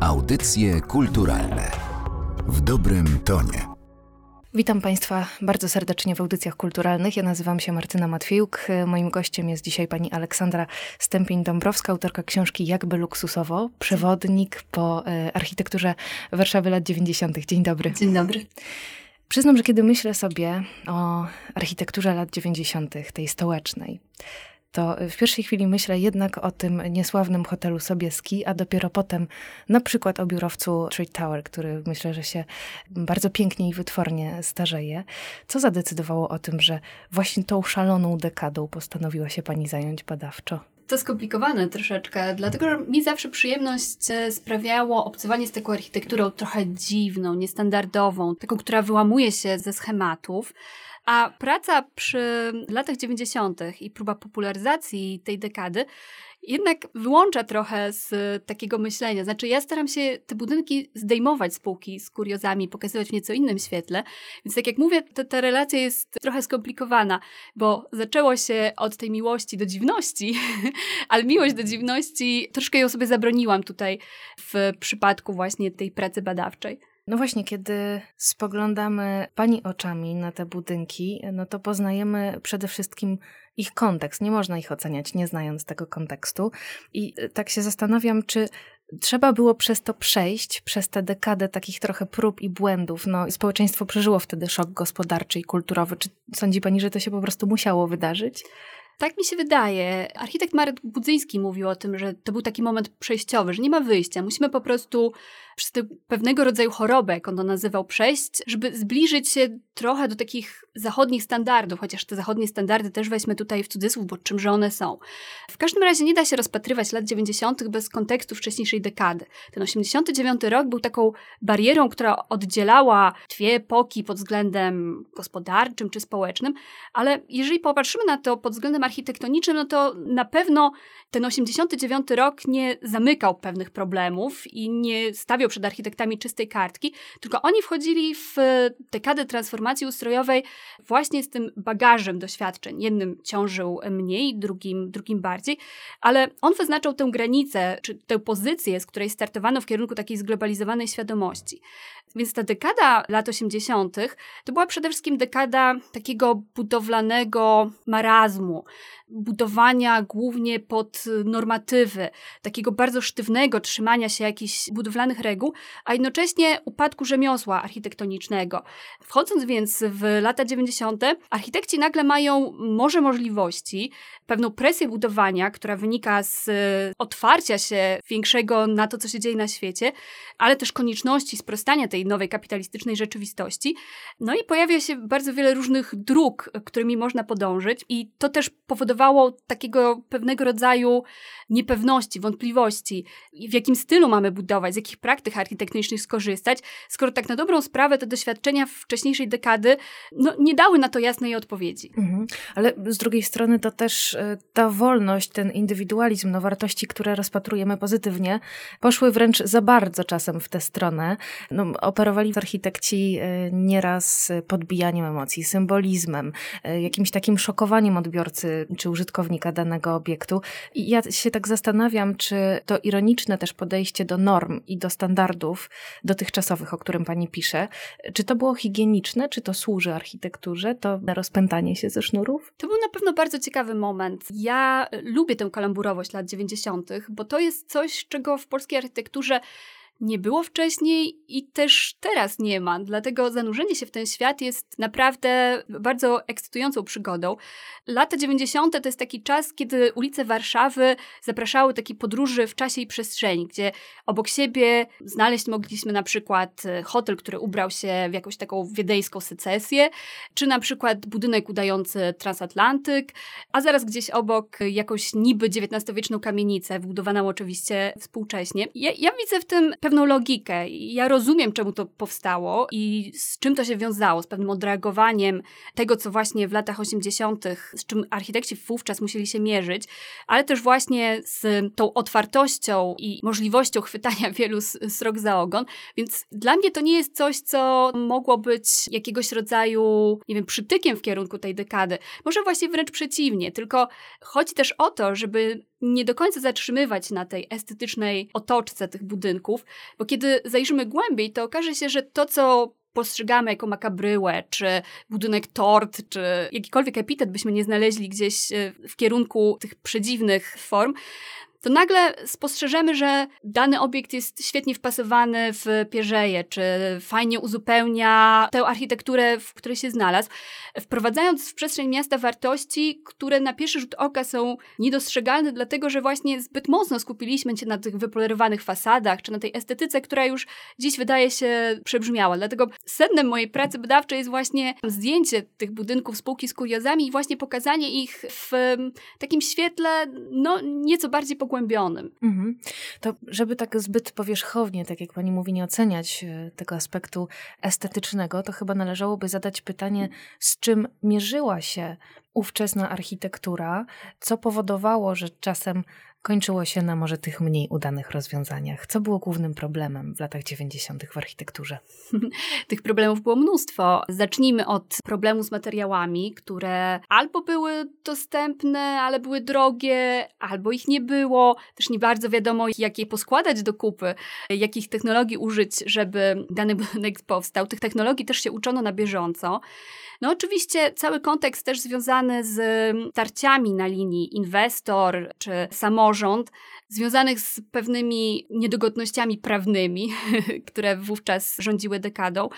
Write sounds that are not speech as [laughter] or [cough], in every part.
Audycje kulturalne w dobrym tonie. Witam Państwa bardzo serdecznie w audycjach kulturalnych. Ja nazywam się Martyna Matwiejuk. Moim gościem jest dzisiaj pani Aleksandra Stępień-Dąbrowska, autorka książki Jakby luksusowo, przewodnik po e, architekturze Warszawy lat 90. Dzień dobry. Dzień dobry. Przyznam, że kiedy myślę sobie o architekturze lat 90., tej stołecznej, to w pierwszej chwili myślę jednak o tym niesławnym hotelu Sobieski, a dopiero potem na przykład o biurowcu Trade Tower, który myślę, że się bardzo pięknie i wytwornie starzeje. Co zadecydowało o tym, że właśnie tą szaloną dekadą postanowiła się pani zająć badawczo? To skomplikowane troszeczkę, dlatego że mi zawsze przyjemność e, sprawiało obcowanie z taką architekturą trochę dziwną, niestandardową, taką, która wyłamuje się ze schematów. A praca przy latach 90. i próba popularyzacji tej dekady jednak wyłącza trochę z takiego myślenia. Znaczy, ja staram się te budynki zdejmować z półki z kuriozami, pokazywać w nieco innym świetle. Więc tak jak mówię, ta, ta relacja jest trochę skomplikowana, bo zaczęło się od tej miłości do dziwności, [laughs] ale miłość do dziwności troszkę ją sobie zabroniłam tutaj w przypadku właśnie tej pracy badawczej. No właśnie, kiedy spoglądamy Pani oczami na te budynki, no to poznajemy przede wszystkim ich kontekst. Nie można ich oceniać, nie znając tego kontekstu. I e, tak się zastanawiam, czy trzeba było przez to przejść, przez tę dekadę takich trochę prób i błędów. No, społeczeństwo przeżyło wtedy szok gospodarczy i kulturowy. Czy sądzi Pani, że to się po prostu musiało wydarzyć? Tak mi się wydaje. Architekt Marek Budzyński mówił o tym, że to był taki moment przejściowy, że nie ma wyjścia. Musimy po prostu przez pewnego rodzaju chorobę, jak on to nazywał, przejść, żeby zbliżyć się trochę do takich zachodnich standardów, chociaż te zachodnie standardy też weźmy tutaj w cudzysłów, bo czymże one są. W każdym razie nie da się rozpatrywać lat 90. bez kontekstu wcześniejszej dekady. Ten 89 rok był taką barierą, która oddzielała dwie epoki pod względem gospodarczym czy społecznym, ale jeżeli popatrzymy na to pod względem architektonicznym, no to na pewno ten 89 rok nie zamykał pewnych problemów i nie stawiał przed architektami czystej kartki, tylko oni wchodzili w dekadę transformacji ustrojowej właśnie z tym bagażem doświadczeń. Jednym ciążył mniej, drugim, drugim bardziej, ale on wyznaczał tę granicę, czy tę pozycję, z której startowano w kierunku takiej zglobalizowanej świadomości. Więc ta dekada lat 80. to była przede wszystkim dekada takiego budowlanego marazmu, budowania głównie pod normatywy, takiego bardzo sztywnego trzymania się jakichś budowlanych reguł, a jednocześnie upadku rzemiosła architektonicznego. Wchodząc więc w lata 90., architekci nagle mają może możliwości, pewną presję budowania, która wynika z otwarcia się większego na to, co się dzieje na świecie, ale też konieczności sprostania tej nowej kapitalistycznej rzeczywistości. No i pojawia się bardzo wiele różnych dróg, którymi można podążyć i to też powodowało powodowało takiego pewnego rodzaju niepewności, wątpliwości, w jakim stylu mamy budować, z jakich praktyk architektonicznych skorzystać, skoro tak na dobrą sprawę te doświadczenia wcześniejszej dekady no, nie dały na to jasnej odpowiedzi. Mhm. Ale z drugiej strony to też e, ta wolność, ten indywidualizm, no wartości, które rozpatrujemy pozytywnie, poszły wręcz za bardzo czasem w tę stronę. No, operowali architekci e, nieraz podbijaniem emocji, symbolizmem, e, jakimś takim szokowaniem odbiorcy czy użytkownika danego obiektu. I ja się tak zastanawiam, czy to ironiczne też podejście do norm i do standardów dotychczasowych, o którym pani pisze, czy to było higieniczne, czy to służy architekturze, to rozpętanie się ze sznurów? To był na pewno bardzo ciekawy moment. Ja lubię tę kalamburowość lat 90., bo to jest coś, czego w polskiej architekturze nie było wcześniej i też teraz nie ma. Dlatego zanurzenie się w ten świat jest naprawdę bardzo ekscytującą przygodą. Lata 90. to jest taki czas, kiedy ulice Warszawy zapraszały takiej podróży w czasie i przestrzeni, gdzie obok siebie znaleźć mogliśmy na przykład e, hotel, który ubrał się w jakąś taką wiedeńską secesję, czy na przykład budynek udający transatlantyk, a zaraz gdzieś obok jakąś niby XIX-wieczną kamienicę, wbudowaną oczywiście współcześnie. Ja, ja widzę w tym pewną logikę. Ja rozumiem, czemu to powstało i z czym to się wiązało, z pewnym odreagowaniem tego, co właśnie w latach 80., z czym architekci wówczas musieli się mierzyć, ale też właśnie z tą otwartością i możliwością chwytania [laughs] wielu srok za ogon. Więc dla mnie to nie jest coś, co mogło być jakiegoś rodzaju, nie wiem, przytykiem w kierunku tej dekady. Może właśnie wręcz przeciwnie, tylko chodzi też o to, żeby nie do końca zatrzymywać na tej estetycznej otoczce tych budynków, Bo kiedy zajrzymy głębiej, to okaże się, że to, co postrzegamy jako makabryłę, czy budynek tort, czy jakikolwiek epitet byśmy nie znaleźli gdzieś e, w kierunku tych przedziwnych form, to nagle spostrzeżemy, że dany obiekt jest świetnie wpasowany w pierzeje, czy fajnie uzupełnia tę architekturę, w której się znalazł, wprowadzając w przestrzeń miasta wartości, które na pierwszy rzut oka są niedostrzegalne, dlatego że właśnie zbyt mocno skupiliśmy się na tych wypolerowanych fasadach, czy na tej estetyce, która już dziś wydaje się przebrzmiała. Dlatego sednem mojej pracy badawczej jest właśnie zdjęcie tych budynków spółki z kuriozami i właśnie pokazanie ich w takim świetle, no nieco bardziej pogłębionym. Mhm. To żeby tak zbyt powierzchownie, tak jak pani mówi, nie oceniać e, tego aspektu estetycznego, to chyba należałoby zadać pytanie, z czym mierzyła się ówczesna architektura, co powodowało, że czasem kończyło się na może tych mniej udanych rozwiązaniach. Co było głównym problemem w latach 90. w architekturze? [laughs] tych problemów było mnóstwo. Zacznijmy od problemu z materiałami, które albo były dostępne, ale były drogie, albo ich nie było. Też nie bardzo wiadomo, jak je poskładać do kupy, jakich technologii użyć, żeby dany budynek powstał. Tych technologii też się uczono na bieżąco. No oczywiście cały kontekst też związany z tarciami na linii inwestor czy samorząd związanych z pewnymi niedogodnościami prawnymi, [laughs] które wówczas rządziły dekadą,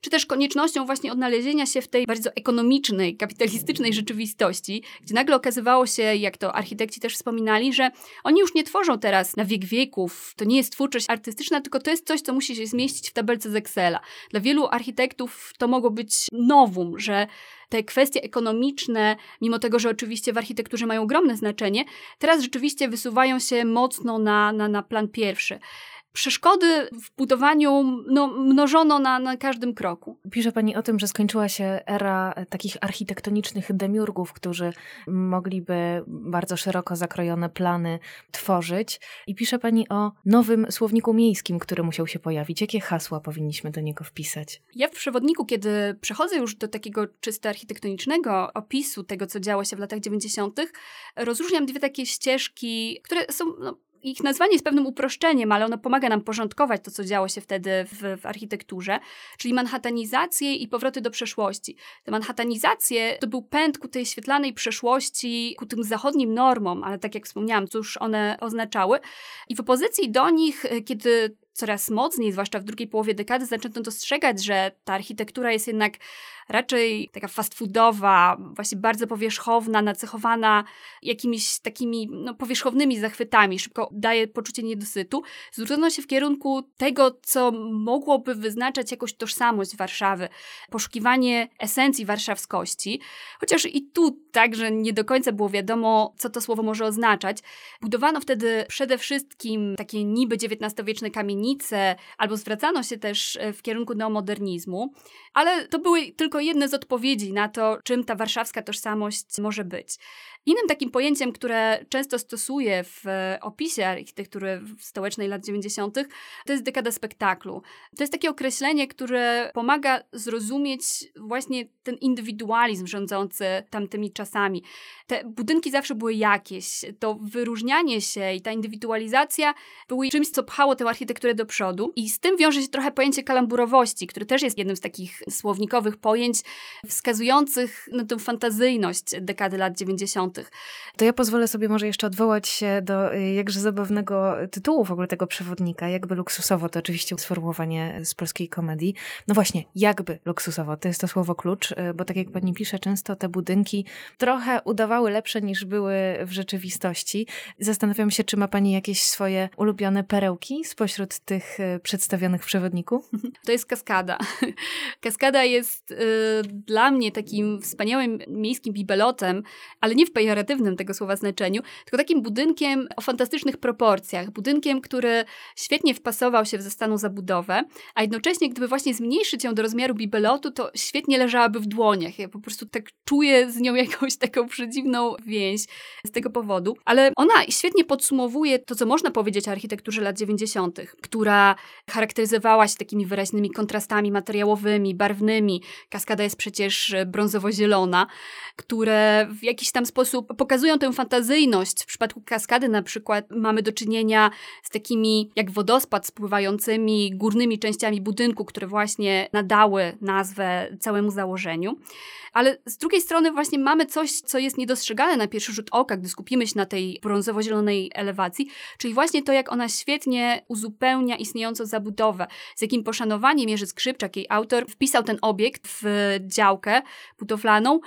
czy też koniecznością właśnie odnalezienia się w tej bardzo ekonomicznej, kapitalistycznej rzeczywistości, gdzie nagle okazywało się, jak to architekci też wspominali, że oni już nie tworzą teraz na wiek wieków, to nie jest twórczość artystyczna, tylko to jest coś, co musi się zmieścić w tabelce z Excela. Dla wielu architektów to mogło być nowum, że te kwestie ekonomiczne, mimo tego, że oczywiście w architekturze mają ogromne znaczenie, teraz rzeczywiście wysuwają się mocno na, na, na plan pierwszy przeszkody w budowaniu no, mnożono na, na każdym kroku. Pisze Pani o tym, że skończyła się era takich architektonicznych demiurgów, którzy mogliby bardzo szeroko zakrojone plany tworzyć. I pisze Pani o nowym słowniku miejskim, który musiał się pojawić. Jakie hasła powinniśmy do niego wpisać? Ja w przewodniku, kiedy przechodzę już do takiego czysto architektonicznego opisu tego, co działo się w latach 90., rozróżniam dwie takie ścieżki, które są no, ich nazwanie jest pewnym uproszczeniem, ale ono pomaga nam porządkować to, co działo się wtedy w, w architekturze, czyli manhattanizację i powroty do przeszłości. Te manhattanizacje to był pęd ku tej świetlanej przeszłości, ku tym zachodnim normom, ale tak jak wspomniałam, cóż one oznaczały. I w opozycji do nich, kiedy coraz mocniej, zwłaszcza w drugiej połowie dekady, zaczęto dostrzegać, że ta architektura jest jednak raczej taka fast foodowa, właśnie bardzo powierzchowna, nacechowana jakimiś takimi no, powierzchownymi zachwytami, szybko daje poczucie niedosytu, zwrócono się w kierunku tego, co mogłoby wyznaczać jakąś tożsamość Warszawy, poszukiwanie esencji warszawskości, chociaż i tu także nie do końca było wiadomo, co to słowo może oznaczać. Budowano wtedy przede wszystkim takie niby XIX-wieczne albo zwracano się też w kierunku neomodernizmu, ale to były tylko jedne z odpowiedzi na to, czym ta warszawska tożsamość może być. Innym takim pojęciem, które często stosuję w opisie architektury stołecznej lat 90., to jest dekada spektaklu. To jest takie określenie, które pomaga zrozumieć właśnie ten indywidualizm rządzący tamtymi czasami. Te budynki zawsze były jakieś. To wyróżnianie się i ta indywidualizacja były czymś, co pchało tę architekturę do przodu. I z tym wiąże się trochę pojęcie kalamburowości, które też jest jednym z takich słownikowych pojęć wskazujących na tę fantazyjność dekady lat 90. To ja pozwolę sobie może jeszcze odwołać się do y, jakże zabawnego tytułu w ogóle tego przewodnika. Jakby luksusowo, to oczywiście sformułowanie z polskiej komedii. No właśnie, jakby luksusowo, to jest to słowo klucz, y, bo tak jak pani pisze, często te budynki trochę udawały lepsze niż były w rzeczywistości. Zastanawiam się, czy ma pani jakieś swoje ulubione perełki spośród tych y, przedstawionych w przewodniku? To jest kaskada. [laughs] Kaskada jest y, dla mnie takim wspaniałym miejskim bibelotem, ale nie w pejoratywnym tego słowa znaczeniu, tylko takim budynkiem o fantastycznych proporcjach. Budynkiem, który świetnie wpasował się w zastaną zabudowę, a jednocześnie, gdyby właśnie zmniejszyć ją do rozmiaru bibelotu, to świetnie leżałaby w dłoniach. Ja po prostu tak czuję z nią [laughs] jakąś taką przedziwną więź z tego powodu. Ale ona świetnie podsumowuje to, co można powiedzieć o architekturze lat 90. która charakteryzowała się takimi wyraźnymi kontrastami materiałowymi, barwnymi. Kaskada jest przecież brązowo-zielona, które w jakiś tam sposób pokazują tę fantazyjność. W przypadku kaskady na przykład mamy do czynienia z takimi jak wodospad spływającymi górnymi częściami budynku, które właśnie nadały nazwę całemu założeniu. Ale z drugiej strony właśnie mamy coś, co jest niedostrzegane na pierwszy rzut oka, gdy skupimy się na tej brązowo-zielonej elewacji, czyli właśnie to, jak ona świetnie uzupełnia istniejącą zabudowę, z jakim poszanowaniem Jerzy Skrzypczak, jej autor, wpisał ten obiekt w działkę budowlaną,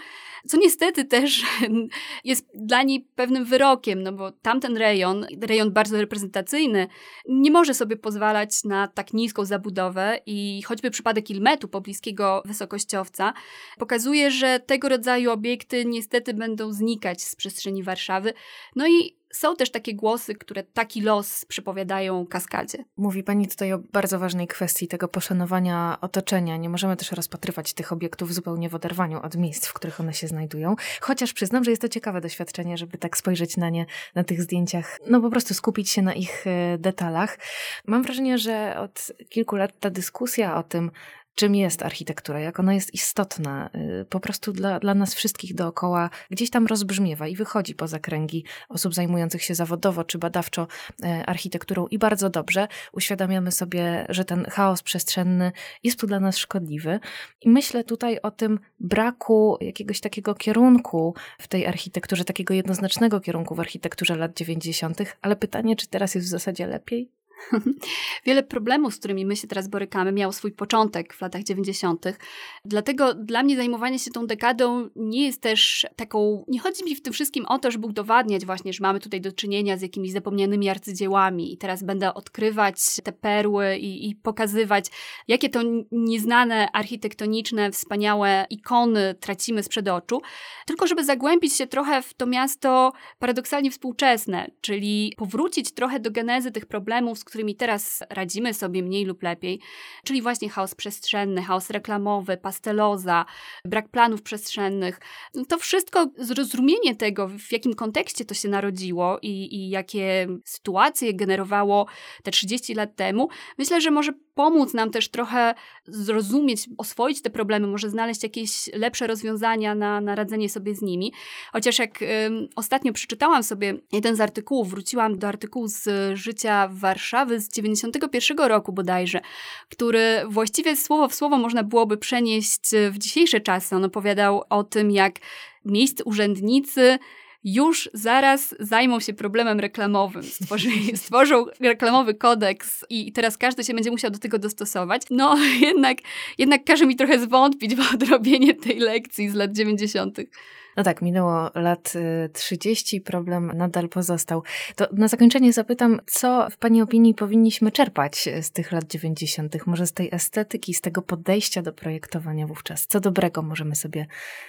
co niestety też [laughs] jest dla niej pewnym wyrokiem, no bo tamten rejon, rejon bardzo reprezentacyjny, nie może sobie pozwalać na tak niską zabudowę i choćby przypadek Ilmetu, pobliskiego wysokościowca, pokazuje, że tego rodzaju obiekty niestety będą znikać z przestrzeni Warszawy. No i są też takie głosy, które taki los przypowiadają kaskadzie. Mówi Pani tutaj o bardzo ważnej kwestii tego poszanowania otoczenia. Nie możemy też rozpatrywać tych obiektów zupełnie w oderwaniu od miejsc, w których one się znajdują. Chociaż przyznam, że jest to ciekawe doświadczenie, żeby tak spojrzeć na nie na tych zdjęciach, no po prostu skupić się na ich e, detalach. Mam wrażenie, że od kilku lat ta dyskusja o tym, czym jest architektura, jak ona jest istotna, y, po prostu dla, dla nas wszystkich dookoła, gdzieś tam rozbrzmiewa i wychodzi poza kręgi osób zajmujących się zawodowo czy badawczo y, architekturą i bardzo dobrze uświadamiamy sobie, że ten chaos przestrzenny jest tu dla nas szkodliwy. I myślę tutaj o tym braku jakiegoś takiego kierunku w tej architekturze, takiego jednoznacznego kierunku w architekturze lat 90., ale pytanie, czy teraz jest w zasadzie lepiej? [laughs] Wiele problemów, z którymi my się teraz borykamy, miało swój początek w latach 90. Dlatego dla mnie zajmowanie się tą dekadą nie jest też taką. Nie chodzi mi w tym wszystkim o to, żeby udowadniać właśnie, że mamy tutaj do czynienia z jakimiś zapomnianymi arcydziełami i teraz będę odkrywać te perły i, i pokazywać, jakie to nieznane architektoniczne, wspaniałe ikony tracimy sprzed oczu, tylko żeby zagłębić się trochę w to miasto paradoksalnie współczesne, czyli powrócić trochę do genezy tych problemów, z którymi teraz radzimy sobie mniej lub lepiej, czyli właśnie chaos przestrzenny, chaos reklamowy, pasteloza, brak planów przestrzennych. To wszystko, zrozumienie tego, w jakim kontekście to się narodziło i, i jakie sytuacje generowało te 30 lat temu, myślę, że może pomóc nam też trochę zrozumieć, oswoić te problemy, może znaleźć jakieś lepsze rozwiązania na, na radzenie sobie z nimi. Chociaż jak ostatnio przeczytałam sobie jeden z artykułów, wróciłam do artykułu z życia Warszawy z 91 roku bodajże, który właściwie słowo w słowo można byłoby przenieść w dzisiejsze czasy. On opowiadał o tym, jak miejscy urzędnicy już zaraz zajmą się problemem reklamowym. Stworzy, [laughs] stworzą reklamowy kodeks i teraz każdy się będzie musiał do tego dostosować. No [laughs] jednak, jednak każe mi trochę zwątpić w odrobienie tej lekcji z lat 90. No tak, minęło lat 30, y, problem nadal pozostał. To na zakończenie zapytam, co w Pani opinii powinniśmy czerpać z tych lat 90., może z tej estetyki, z tego podejścia do projektowania wówczas? Co dobrego możemy sobie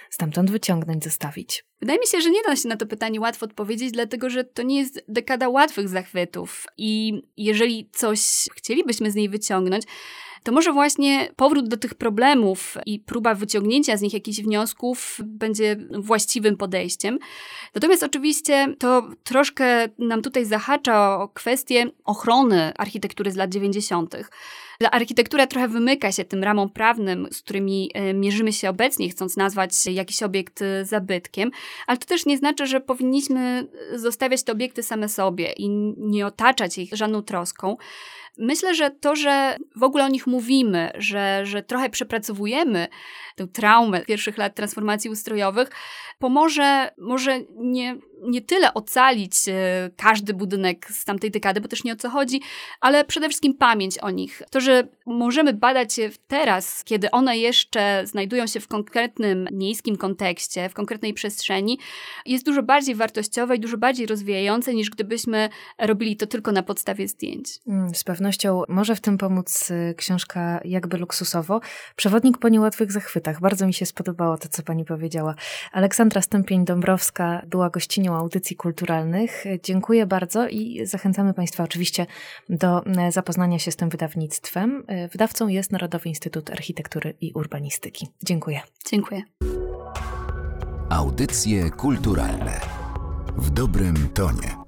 stamtąd wyciągnąć, zostawić? Wydaje mi się, że nie da się na to pytanie łatwo odpowiedzieć, dlatego że to nie jest dekada łatwych zachwytów. I jeżeli coś chcielibyśmy z niej wyciągnąć, to może właśnie powrót do tych problemów i próba wyciągnięcia z nich jakichś wniosków będzie właściwym podejściem. Natomiast oczywiście to troszkę nam tutaj zahacza o kwestię ochrony architektury z lat 90. Architektura trochę wymyka się tym ramom prawnym, z którymi e, mierzymy się obecnie, chcąc nazwać jakiś obiekt e, zabytkiem, ale to też nie znaczy, że powinniśmy zostawiać te obiekty same sobie i nie otaczać ich żadną troską. Myślę, że to, że w ogóle o nich mówimy, że, że trochę przepracowujemy tę traumę pierwszych lat transformacji ustrojowych, pomoże może nie, nie tyle ocalić e, każdy budynek z tamtej dekady, bo też nie o co chodzi, ale przede wszystkim pamięć o nich. To, że możemy badać je teraz, kiedy one jeszcze znajdują się w konkretnym miejskim kontekście, w konkretnej przestrzeni, jest dużo bardziej wartościowe i dużo bardziej rozwijające, niż gdybyśmy robili to tylko na podstawie zdjęć. Mm, z pewnością może w tym pomóc y, książka Jakby luksusowo. Przewodnik po niełatwych zachwytach. Bardzo mi się spodobało to, co pani powiedziała. Aleksandra Stępień-Dąbrowska była gościnią audycji kulturalnych. Dziękuję bardzo i zachęcamy Państwa oczywiście do e, zapoznania się z tym wydawnictwem. E, wydawcą jest Narodowy Instytut Architektury i Urbanistyki. Dziękuję. Dziękuję. Audycje kulturalne w dobrym tonie.